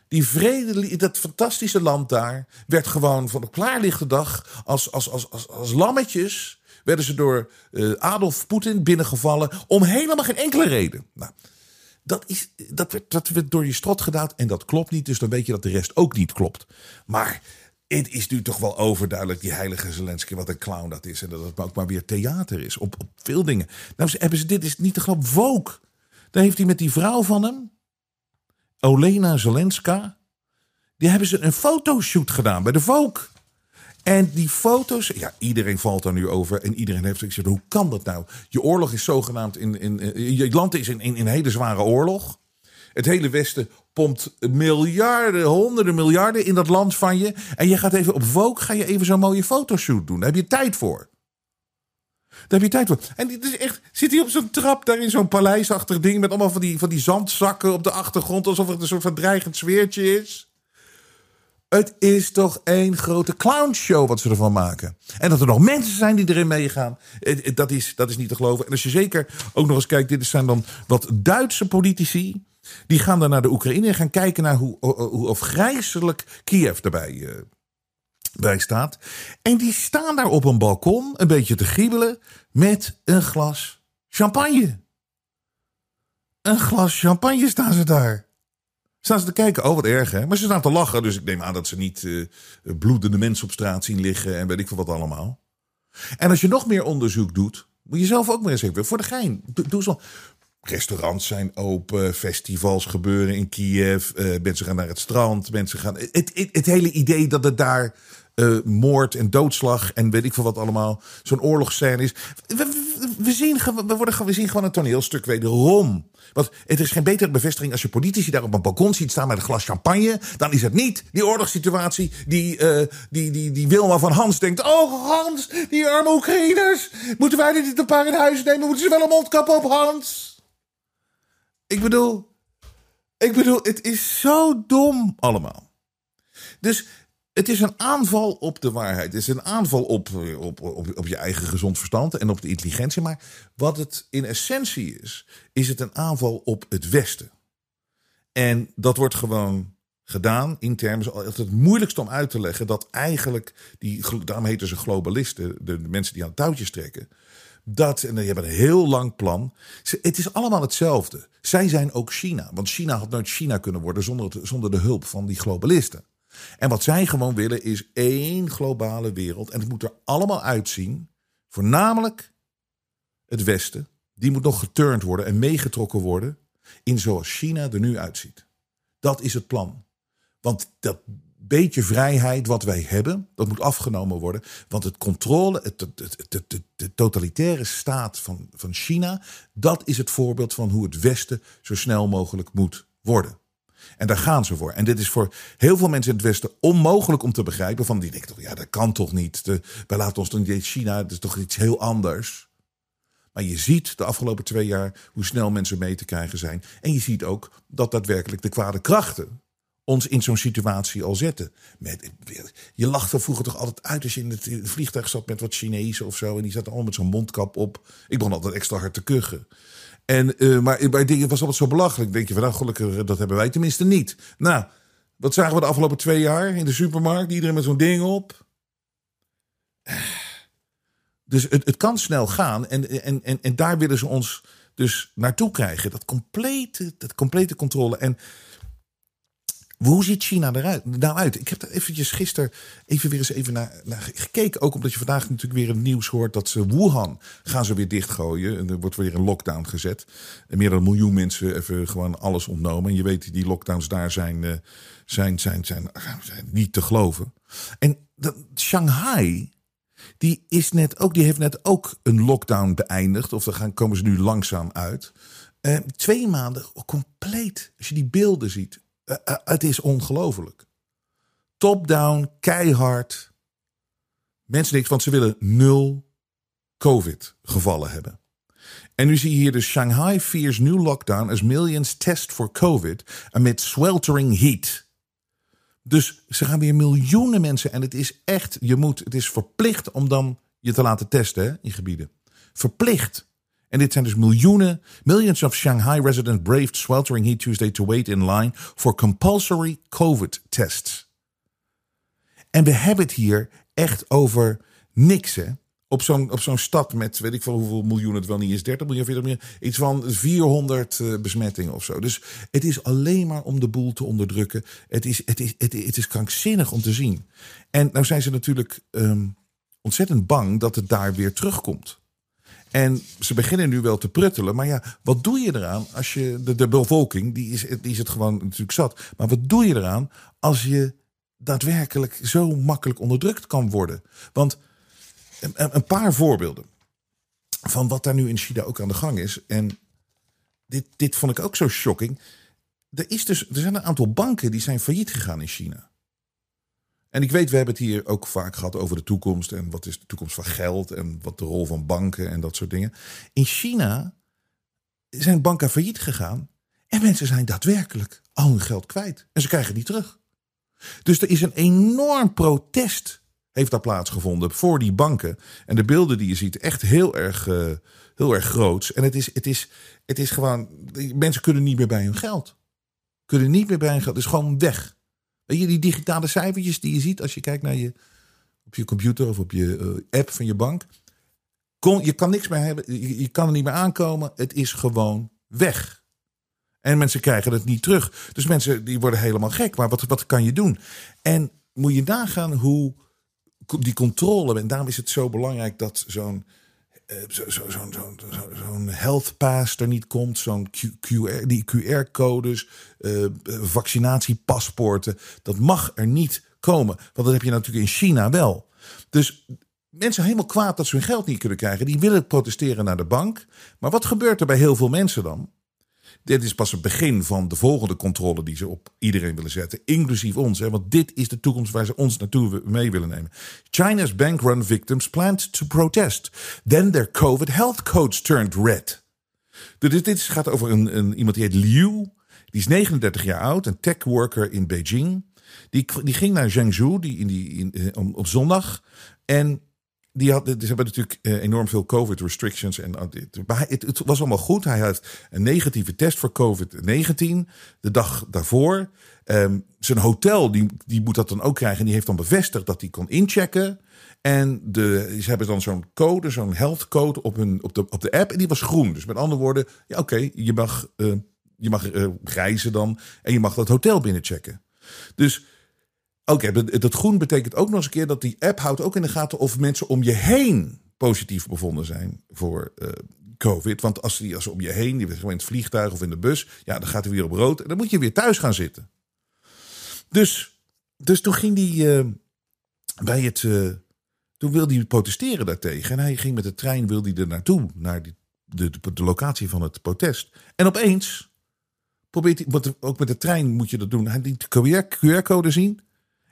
die vrede, dat fantastische land daar, werd gewoon van op klaarlichte dag als, als, als, als, als lammetjes. werden ze door uh, Adolf Poetin binnengevallen. om helemaal geen enkele reden. Nou, dat, is, dat, werd, dat werd door je strot gedaan en dat klopt niet. Dus dan weet je dat de rest ook niet klopt. Maar het is nu toch wel overduidelijk, die heilige Zelensky, wat een clown dat is. En dat het ook maar weer theater is op, op veel dingen. Nou, hebben ze, dit is niet te geloven. Vogue. Dan heeft hij met die vrouw van hem, Olena Zelenska. Die hebben ze een fotoshoot gedaan bij de Volk. En die foto's, ja, iedereen valt daar nu over. En iedereen heeft gezegd: hoe kan dat nou? Je oorlog is zogenaamd in. in, je land is in, in, in een hele zware oorlog. Het hele Westen pompt miljarden, honderden miljarden in dat land van je. En je gaat even op Vogue, ga je even zo'n mooie fotoshoot doen. Daar heb je tijd voor. Daar heb je tijd voor. En dit is echt, zit hij op zo'n trap daar in zo'n paleisachtig ding met allemaal van die, van die zandzakken op de achtergrond, alsof het een soort van dreigend sfeertje is. Het is toch één grote clownshow wat ze ervan maken. En dat er nog mensen zijn die erin meegaan, dat is, dat is niet te geloven. En als je zeker ook nog eens kijkt, dit zijn dan wat Duitse politici. Die gaan dan naar de Oekraïne en gaan kijken naar hoe, hoe afgrijzelijk Kiev uh, bij staat. En die staan daar op een balkon een beetje te giebelen met een glas champagne. Een glas champagne staan ze daar. Staan ze te kijken, oh wat erg hè. Maar ze staan te lachen, dus ik neem aan dat ze niet uh, bloedende mensen op straat zien liggen en weet ik veel wat allemaal. En als je nog meer onderzoek doet, moet je zelf ook maar eens even, voor de gein, doe, zo. Restaurants zijn open, festivals gebeuren in Kiev, uh, mensen gaan naar het strand, mensen gaan. Het, het, het hele idee dat het daar uh, moord en doodslag en weet ik veel wat allemaal, zo'n oorlogsscène is. we, zien, we, worden, we zien gewoon een toneelstuk wederom. Want het is geen betere bevestiging als je politici daar op een balkon ziet staan met een glas champagne. Dan is het niet die oorlogssituatie die, uh, die, die, die Wilma van Hans denkt. Oh Hans, die arme Oekraïners. Moeten wij niet een paar in huis nemen? Moeten ze wel een mondkap op Hans? Ik bedoel, ik bedoel, het is zo dom allemaal. Dus het is een aanval op de waarheid. Het is een aanval op, op, op, op je eigen gezond verstand en op de intelligentie. Maar wat het in essentie is, is het een aanval op het Westen. En dat wordt gewoon gedaan in termen. Het het moeilijkste om uit te leggen dat eigenlijk, die, daarom heten ze globalisten, de, de mensen die aan touwtjes trekken. Dat, en die hebben een heel lang plan. Het is allemaal hetzelfde. Zij zijn ook China. Want China had nooit China kunnen worden zonder, zonder de hulp van die globalisten. En wat zij gewoon willen is één globale wereld. En het moet er allemaal uitzien. Voornamelijk het Westen. Die moet nog geturnd worden en meegetrokken worden in zoals China er nu uitziet. Dat is het plan. Want dat beetje vrijheid wat wij hebben, dat moet afgenomen worden. Want het controle, het, het, de totalitaire staat van, van China, dat is het voorbeeld van hoe het Westen zo snel mogelijk moet worden. En daar gaan ze voor. En dit is voor heel veel mensen in het Westen onmogelijk om te begrijpen. Van die denken toch, ja, dat kan toch niet. De, wij laten ons niet China, dat is toch iets heel anders. Maar je ziet de afgelopen twee jaar hoe snel mensen mee te krijgen zijn. En je ziet ook dat daadwerkelijk de kwade krachten ons in zo'n situatie al zetten. Met, je lachte vroeger toch altijd uit als je in het, vliegtuig zat met wat Chinezen of zo. En die zaten allemaal met zo'n mondkap op. Ik begon altijd extra hard te kuchen. En, uh, maar bij dingen was altijd zo belachelijk. Denk je van, nou, gelukkig, dat hebben wij tenminste niet. Nou, wat zagen we de afgelopen twee jaar in de supermarkt? Iedereen met zo'n ding op. Dus het, het kan snel gaan. En, en, en, en daar willen ze ons dus naartoe krijgen. Dat complete, dat complete controle. En hoe ziet China eruit, nou uit? Ik heb er eventjes gisteren even weer eens even naar, gekeken. Ook omdat je vandaag natuurlijk weer het nieuws hoort dat ze Wuhan gaan ze weer dichtgooien. En er wordt weer een lockdown gezet. En meer dan een miljoen mensen even gewoon alles ontnomen. En je weet, die lockdowns daar zijn, uh, zijn, zijn, zijn, zijn, niet te geloven. En de, Shanghai, die, is net ook, die heeft net ook een lockdown beëindigd. Of daar gaan, komen ze nu langzaam uit. Uh, twee maanden compleet. Als je die beelden ziet het is ongelooflijk. Top-down, keihard. Mensen niks, want ze willen nul COVID-gevallen hebben. En nu zie je hier de Shanghai fears new lockdown as millions test for COVID amid sweltering heat. Dus ze gaan weer miljoenen mensen en het is echt, je moet, het is verplicht om dan je te laten testen in gebieden. Verplicht. En dit zijn dus miljoenen. Millions of Shanghai residents braved sweltering heat Tuesday to wait in line for compulsory COVID tests. En we hebben het hier echt over niks, hè? Op zo'n, op zo'n stad met, weet ik veel hoeveel miljoen het wel niet is, 30 miljoen, 40 miljoen, iets van 400 uh, besmettingen of zo. Dus het is alleen maar om de boel te onderdrukken. Het is, het is, het, het is krankzinnig om te zien. En nou zijn ze natuurlijk um, ontzettend bang dat het daar weer terugkomt. En ze beginnen nu wel te pruttelen. Maar ja, wat doe je eraan als je. De, de bevolking, die is, die is het gewoon natuurlijk zat. Maar wat doe je eraan als je daadwerkelijk zo makkelijk onderdrukt kan worden? Want een, een paar voorbeelden van wat daar nu in China ook aan de gang is. En dit, dit vond ik ook zo shocking. Er, is dus, er zijn een aantal banken die zijn failliet gegaan in China. En ik weet, we hebben het hier ook vaak gehad over de toekomst en wat is de toekomst van geld en wat de rol van banken en dat soort dingen. In China zijn banken failliet gegaan en mensen zijn daadwerkelijk al hun geld kwijt en ze krijgen het niet terug. Dus er is een enorm protest heeft daar plaatsgevonden voor die banken. En de beelden die je ziet, echt heel erg, uh, heel erg groots. En het is, het, is, het is gewoon, mensen kunnen niet meer bij hun geld. Kunnen niet meer bij hun geld. Is gewoon weg. Weet je, die digitale cijfertjes die je ziet als je kijkt naar je, op je computer of op je uh, app van je bank. Je kan niks meer hebben, je, je, kan er niet meer aankomen. Het is gewoon weg. En mensen krijgen het niet terug. Dus mensen die worden helemaal gek. Maar wat, wat kan je doen? En moet je nagaan hoe die controle. En daarom is het zo belangrijk dat zo'n zo'n zo, zo, zo, zo health pass er niet komt, zo'n QR, die QR-codes, uh, vaccinatiepaspoorten, dat mag er niet komen. Want dat heb je natuurlijk in China wel. Dus mensen helemaal kwaad dat ze hun geld niet kunnen krijgen. Die willen protesteren naar de bank. Maar wat gebeurt er bij heel veel mensen dan? Dit is pas het begin van de volgende controle die ze op iedereen willen zetten, inclusief ons. Hè, want dit is de toekomst waar ze ons naartoe mee willen nemen. China's bankrun victims planned to protest. Then their COVID health codes turned red. Dus dit, gaat over een, een, iemand die heet Liu. Die is 39 jaar oud, een tech worker in Beijing. Die, die ging naar Zhengzhou die, in die, in, eh, op zondag. En die had, ze hebben natuurlijk eh, enorm veel COVID restrictions. En, maar het, het, was allemaal goed. Hij had een negatieve test voor COVID-19 de dag daarvoor. Um, zijn hotel die, die moet dat dan ook krijgen. En die heeft dan bevestigd dat hij kon inchecken. En de, ze hebben dan zo'n code, zo'n health code op, hun, op, de, op de app. En die was groen. Dus met andere woorden, ja, oké, je mag, uh, je mag reizen dan. En je mag dat hotel binnenchecken. Dus Oké, dat groen betekent ook nog eens een keer dat die app houdt ook in de gaten of mensen om je heen positief bevonden zijn voor uh, COVID. Want als, die, als ze om je heen, bent gewoon in het vliegtuig of in de bus, ja, dan gaat hij weer op rood en dan moet je weer thuis gaan zitten. Dus, dus toen ging hij uh, bij het. Uh, toen wilde hij protesteren daartegen. En hij ging met de trein, wilde hij er naartoe, naar die, de, de, de locatie van het protest. En opeens probeert hij, want ook met de trein moet je dat doen. Hij liet de QR-code zien.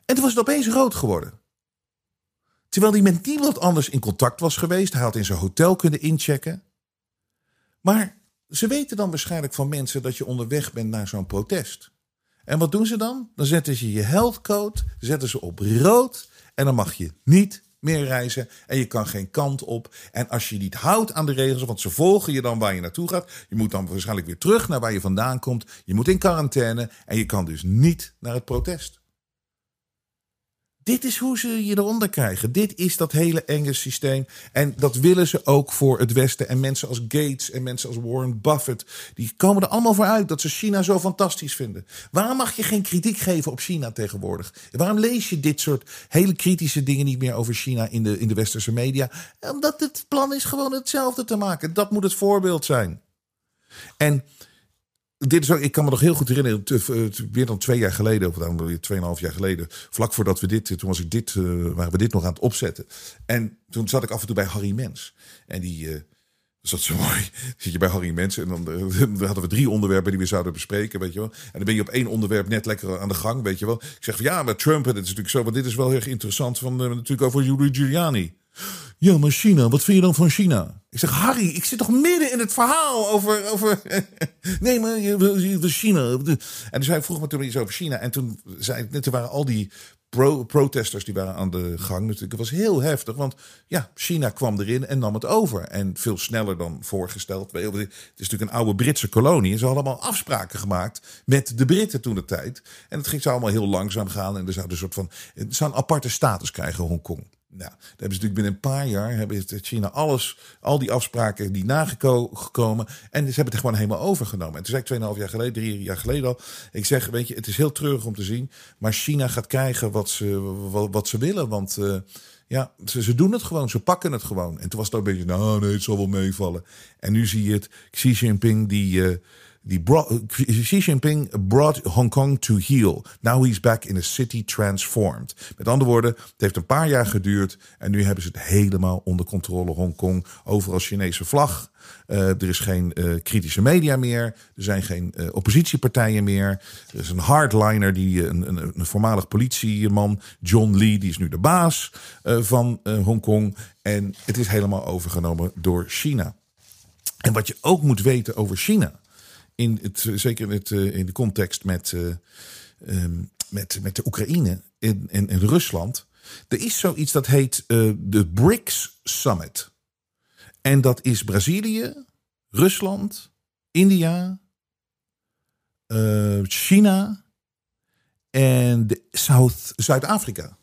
En toen was het opeens rood geworden. Terwijl hij met niemand anders in contact was geweest. Hij had in zijn hotel kunnen inchecken. Maar ze weten dan waarschijnlijk van mensen dat je onderweg bent naar zo'n protest. En wat doen ze dan? Dan zetten ze je health code, zetten ze op rood. En dan mag je niet meer reizen. En je kan geen kant op. En als je niet houdt aan de regels, want ze volgen je dan waar je naartoe gaat. Je moet dan waarschijnlijk weer terug naar waar je vandaan komt. Je moet in quarantaine. En je kan dus niet naar het protest. Dit is hoe ze je eronder krijgen. Dit is dat hele enge systeem. En dat willen ze ook voor het Westen. En mensen als Gates en mensen als Warren Buffett. Die komen er allemaal voor uit dat ze China zo fantastisch vinden. Waarom mag je geen kritiek geven op China tegenwoordig? Waarom lees je dit soort hele kritische dingen niet meer over China in de, in de westerse media? Omdat het plan is gewoon hetzelfde te maken. Dat moet het voorbeeld zijn. En dit is ook, ik kan me nog heel goed herinneren, meer dan twee jaar geleden, of dan weer tweeënhalf jaar geleden, vlak voordat we dit, toen was ik dit, uh, waren we dit nog aan het opzetten. En toen zat ik af en toe bij Harry Mens. En die, dat zo mooi. Zit je bij Harry Mens en dan, hadden we drie onderwerpen die we zouden bespreken, weet je wel. En dan ben je op één onderwerp net lekker aan de gang, weet je wel. Ik zeg van ja, met Trump, dit is natuurlijk zo, maar dit is wel heel erg interessant, van, natuurlijk over Rudy Giuliani. Ja, maar China, wat vind je dan van China? Ik zeg, Harry, ik zit toch midden in het verhaal over. over nee, maar China. En dus hij vroeg me toen iets over China. En toen zei er waren al die pro protesters die waren aan de gang. Het was heel heftig, want ja, China kwam erin en nam het over. En veel sneller dan voorgesteld. Het is natuurlijk een oude Britse kolonie. En ze hadden allemaal afspraken gemaakt met de Britten toen de tijd. En het ging zo allemaal heel langzaam gaan. En er zou een soort van. Het zou een aparte status krijgen, Hongkong. Nou, daar hebben ze natuurlijk binnen een paar jaar hebben China alles, al die afspraken die nagekomen. En ze hebben het gewoon helemaal overgenomen. En toen zei ik 2,5 jaar geleden, drie jaar geleden al. Ik zeg, weet je, het is heel treurig om te zien. Maar China gaat krijgen wat ze, wat, ze willen. Want uh, ja, ze, ze, doen het gewoon. Ze pakken het gewoon. En toen was het ook een beetje, nou nee, het zal wel meevallen. En nu zie je het, Xi Jinping die... Uh, die Xi Jinping brought Hong Kong to heal. Now he's back in a city transformed. Met andere woorden, het heeft een paar jaar geduurd. En nu hebben ze het helemaal onder controle. Hongkong, overal Chinese vlag. Uh, er is geen uh, kritische media meer. Er zijn geen uh, oppositiepartijen meer. Er is een hardliner, die, een, een, een voormalig politieman, John Lee, die is nu de baas van Hongkong. En het is helemaal overgenomen door China. En wat je ook moet weten over China in het, zeker in, het, eh, in de context met, uh, um, met, met de Oekraïne en, en, Rusland. Er is zoiets dat heet uh, de BRICS Summit. En dat is Brazilië, Rusland, India, China en Zuid-Afrika.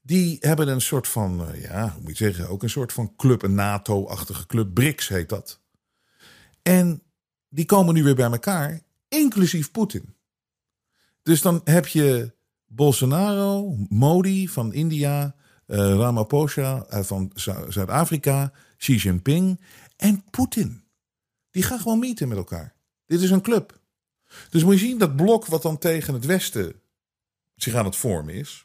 Die hebben een soort van, ja, hoe moet je zeggen, ook een soort van club, een NATO-achtige club. BRICS heet dat. En die komen nu weer bij elkaar, inclusief Poetin. Dus dan heb je Bolsonaro, Modi van India, uh, Ramaphosa uh, van Zuid-Afrika, Xi Jinping en Poetin. Die gaan gewoon meeten met elkaar. Dit is een club. Dus moet je zien dat blok wat dan tegen het Westen zich aan het vormen is.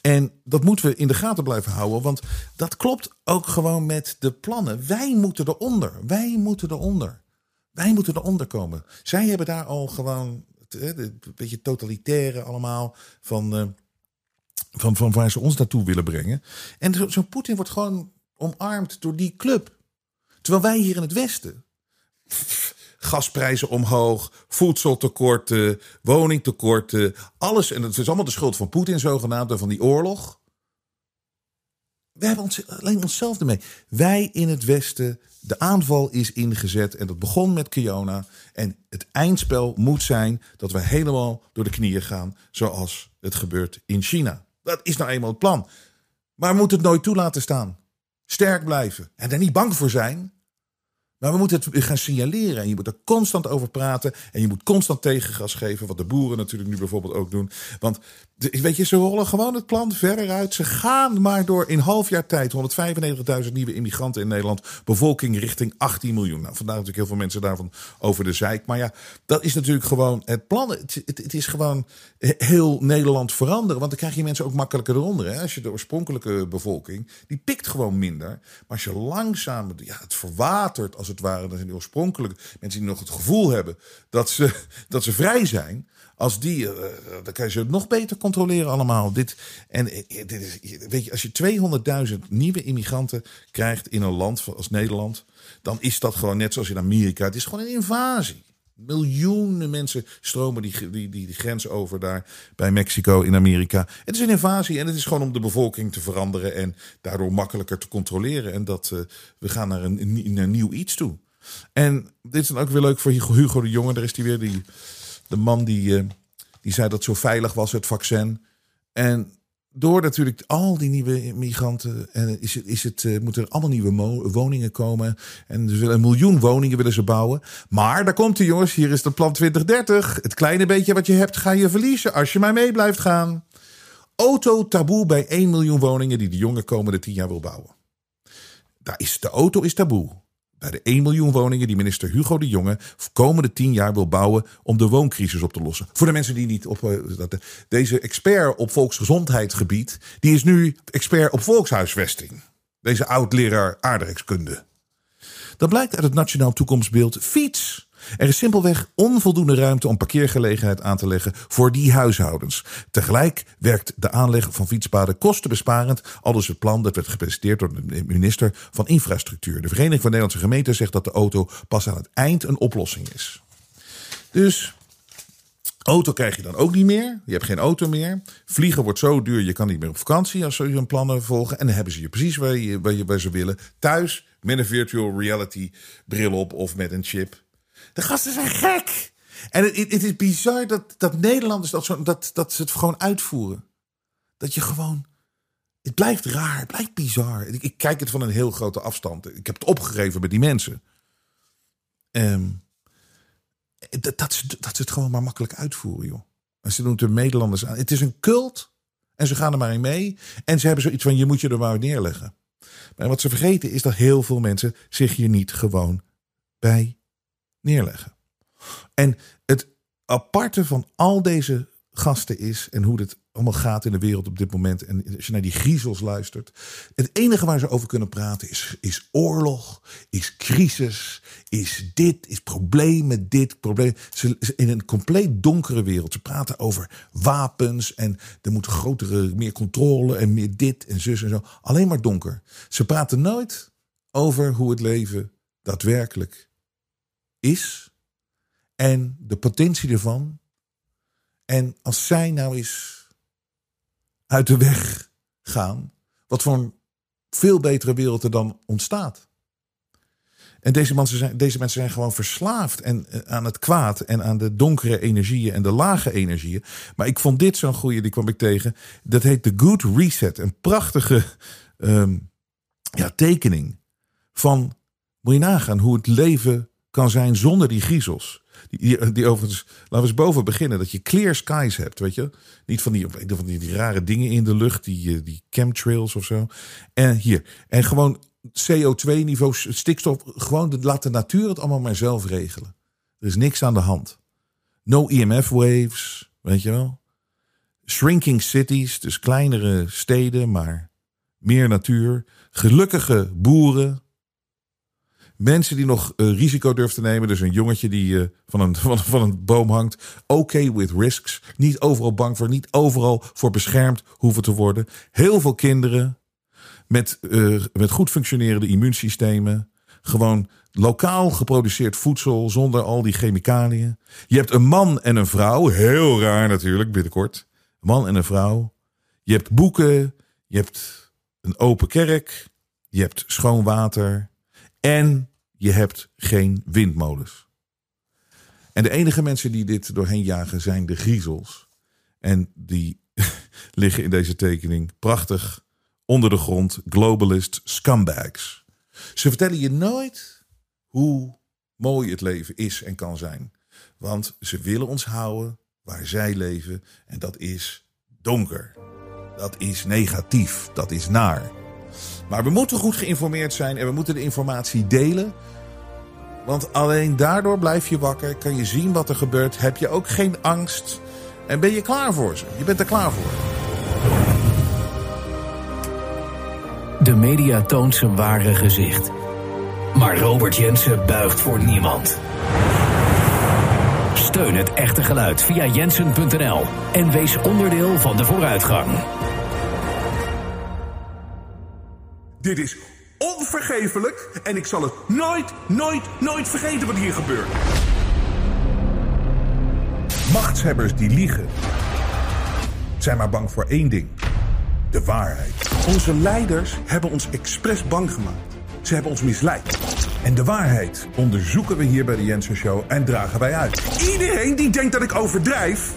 En dat moeten we in de gaten blijven houden, want dat klopt ook gewoon met de plannen. Wij moeten eronder. Wij moeten eronder. Wij moeten eronder komen. Zij hebben daar al gewoon een beetje totalitaire allemaal van, uh, van, van waar ze ons naartoe willen brengen. En zo'n zo Poetin wordt gewoon omarmd door die club. Terwijl wij hier in het Westen gasprijzen omhoog, voedseltekorten, woningtekorten, alles. En het is allemaal de schuld van Poetin zogenaamd en van die oorlog. We hebben alleen onszelf ermee. Wij in het Westen, de aanval is ingezet en dat begon met Kiona. En het eindspel moet zijn dat we helemaal door de knieën gaan, zoals het gebeurt in China. Dat is nou eenmaal het plan. Maar we moeten het nooit toe laten staan. Sterk blijven en er niet bang voor zijn. Maar we moeten het gaan signaleren. En je moet er constant over praten. En je moet constant tegengas geven. Wat de boeren natuurlijk nu bijvoorbeeld ook doen. Want weet je, ze rollen gewoon het plan verder uit. Ze gaan maar door in half jaar tijd 195.000 nieuwe immigranten in Nederland. Bevolking richting 18 miljoen. Nou, vandaag natuurlijk heel veel mensen daarvan over de zeik. Maar ja, dat is natuurlijk gewoon het plan. Het, is gewoon heel Nederland veranderen. Want dan krijg je mensen ook makkelijker eronder. Hè? Als je de oorspronkelijke bevolking, die pikt gewoon minder. Maar als je langzaam, ja, het verwatert als het ware. Dan zijn die oorspronkelijke mensen die nog het gevoel hebben dat ze, dat ze vrij zijn als die, uh, dan kan je ze nog beter controleren allemaal. Dit, en dit is, weet je, als je 200.000 nieuwe immigranten krijgt in een land als Nederland, dan is dat gewoon net zoals in Amerika. Het is gewoon een invasie. Miljoenen mensen stromen die, die, die, grens over daar bij Mexico in Amerika. Het is een invasie en het is gewoon om de bevolking te veranderen en daardoor makkelijker te controleren. En dat uh, we gaan naar een, een, nieuw iets toe. En dit is dan ook weer leuk voor Hugo de Jonge. Daar is die weer die de man die, uh, die zei dat zo veilig was, het vaccin. En door natuurlijk al die nieuwe migranten en is het, is het, uh, moeten er allemaal nieuwe woningen komen. En ze willen een miljoen woningen willen ze bouwen. Maar daar komt hij jongens, hier is de plan 2030. Het kleine beetje wat je hebt ga je verliezen als je maar mee blijft gaan. Auto taboe bij 1 miljoen woningen die de jongen komende 10 jaar wil bouwen. Daar is, de auto is taboe bij de 1 miljoen woningen die minister Hugo de Jonge komende 10 jaar wil bouwen om de wooncrisis op te lossen. Voor de mensen die niet op eh, deze expert op volksgezondheidsgebied, die is nu expert op volkshuisvesting. Deze oud-leraar aardrijkskunde. Dat blijkt uit het Nationaal Toekomstbeeld Fiets. Er is simpelweg onvoldoende ruimte om parkeergelegenheid aan te leggen voor die huishoudens. Tegelijk werkt de aanleg van fietspaden kostenbesparend, al dus het plan dat werd gepresenteerd door de minister van Infrastructuur. De Vereniging van Nederlandse Gemeenten zegt dat de auto pas aan het eind een oplossing is. Dus Auto krijg je dan ook niet meer. Je hebt geen auto meer. Vliegen wordt zo duur, je kan niet meer op vakantie als ze hun plannen volgen. En dan hebben ze je precies waar, je, waar ze willen. Thuis met een virtual reality bril op of met een chip. De gasten zijn gek. En het, het is bizar dat, dat Nederlanders dat, zo, dat, dat ze het gewoon uitvoeren. Dat je gewoon. Het blijft raar, het blijft bizar. Ik, kijk het van een heel grote afstand. Ik heb het opgegeven met die mensen. Um, dat, dat, ze, dat ze het gewoon maar makkelijk uitvoeren, joh. En ze doen het de Nederlanders aan. Het is een cult. En ze gaan er maar in mee. En ze hebben zoiets van: je moet je er maar neerleggen. Maar wat ze vergeten is dat heel veel mensen zich hier niet gewoon bij neerleggen. En het aparte van al deze gasten is en hoe het allemaal gaat in de wereld op dit moment. En als je naar die griezels luistert. Het enige waar ze over kunnen praten is, is oorlog, is crisis, is dit, is problemen, dit, probleem. Ze, in een compleet donkere wereld. Ze praten over wapens en er moet grotere, meer controle en meer dit en zus en zo. Alleen maar donker. Ze praten nooit over hoe het leven daadwerkelijk is en de potentie ervan. En als zij nou eens uit de weg gaan, wat voor een veel betere wereld er dan ontstaat. En deze mensen, zijn, deze mensen zijn gewoon verslaafd en, eh, aan het kwaad en aan de donkere energieën en de lage energieën. Maar ik vond dit zo'n goede, die kwam ik tegen. Dat heet The Good Reset. Een prachtige ehm, ja, tekening van, moet je nagaan, hoe het leven kan zijn zonder die griezels. Die, die, laten we eens boven beginnen. Dat je clear skies hebt, weet je. Niet van die, die, rare dingen in de lucht, die, eh, die chemtrails of zo. En hier. En gewoon CO2-niveau, stikstof. Gewoon laat de natuur het allemaal maar zelf regelen. Er is niks aan de hand. No EMF waves, weet je wel. Shrinking cities, dus kleinere steden, maar meer natuur. Gelukkige boeren. Mensen die nog uh, risico durven te nemen. Dus een jongetje die uh, van, een, van, een boom hangt. Okay with risks. Niet overal bang voor. Niet overal voor beschermd hoeven te worden. Heel veel kinderen met, uh, met goed functionerende immuunsystemen. Gewoon lokaal geproduceerd voedsel zonder al die chemicaliën. Je hebt een man en een vrouw. Heel raar natuurlijk, binnenkort. Een man en een vrouw. Je hebt boeken. Je hebt een open kerk. Je hebt schoon water. En je hebt geen windmolens. En de enige mensen die dit doorheen jagen zijn de griezels. En die liggen in deze tekening prachtig onder de grond globalist scumbags. Ze vertellen je nooit hoe mooi het leven is en kan zijn. Want ze willen ons houden waar zij leven en dat is donker. Dat is negatief, dat is naar. Maar we moeten goed geïnformeerd zijn en we moeten de informatie delen. Want alleen daardoor blijf je wakker, kan je zien wat er gebeurt, heb je ook geen angst en ben je klaar voor ze. Je bent er klaar voor. De media toont zijn ware gezicht. Maar Robert Jensen buigt voor niemand. Steun het echte geluid via jensen.nl en wees onderdeel van de vooruitgang. Dit is onvergeeflijk en ik zal het nooit, nooit, nooit vergeten wat hier gebeurt. Machtshebbers die liegen zijn maar bang voor één ding: de waarheid. Onze leiders hebben ons expres bang gemaakt. Ze hebben ons misleid. En de waarheid onderzoeken we hier bij de Jensen Show en dragen wij uit. Iedereen die denkt dat ik overdrijf,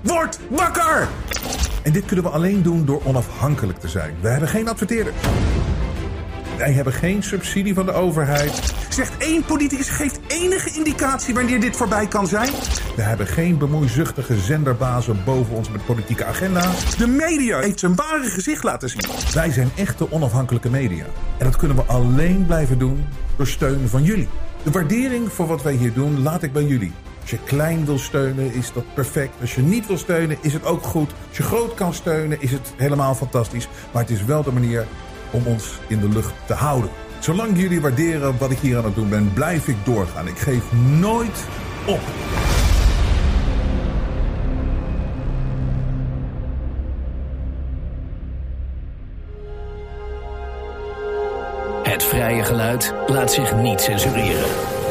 wordt wakker! En dit kunnen we alleen doen door onafhankelijk te zijn. We hebben geen adverteerders. Wij hebben geen subsidie van de overheid. Zegt één politicus geeft enige indicatie wanneer dit voorbij kan zijn? We hebben geen bemoeizuchtige zenderbazen boven ons met politieke agenda's. De media heeft zijn ware gezicht laten zien. Wij zijn echte onafhankelijke media. En dat kunnen we alleen blijven doen door steun van jullie. De waardering voor wat wij hier doen laat ik bij jullie. Als je klein wil steunen is dat perfect. Als je niet wil steunen is het ook goed. Als je groot kan steunen is het helemaal fantastisch. Maar het is wel de manier om ons in de lucht te houden. Zolang jullie waarderen wat ik hier aan het doen ben, blijf ik doorgaan. Ik geef nooit op. Het vrije geluid laat zich niet censureren.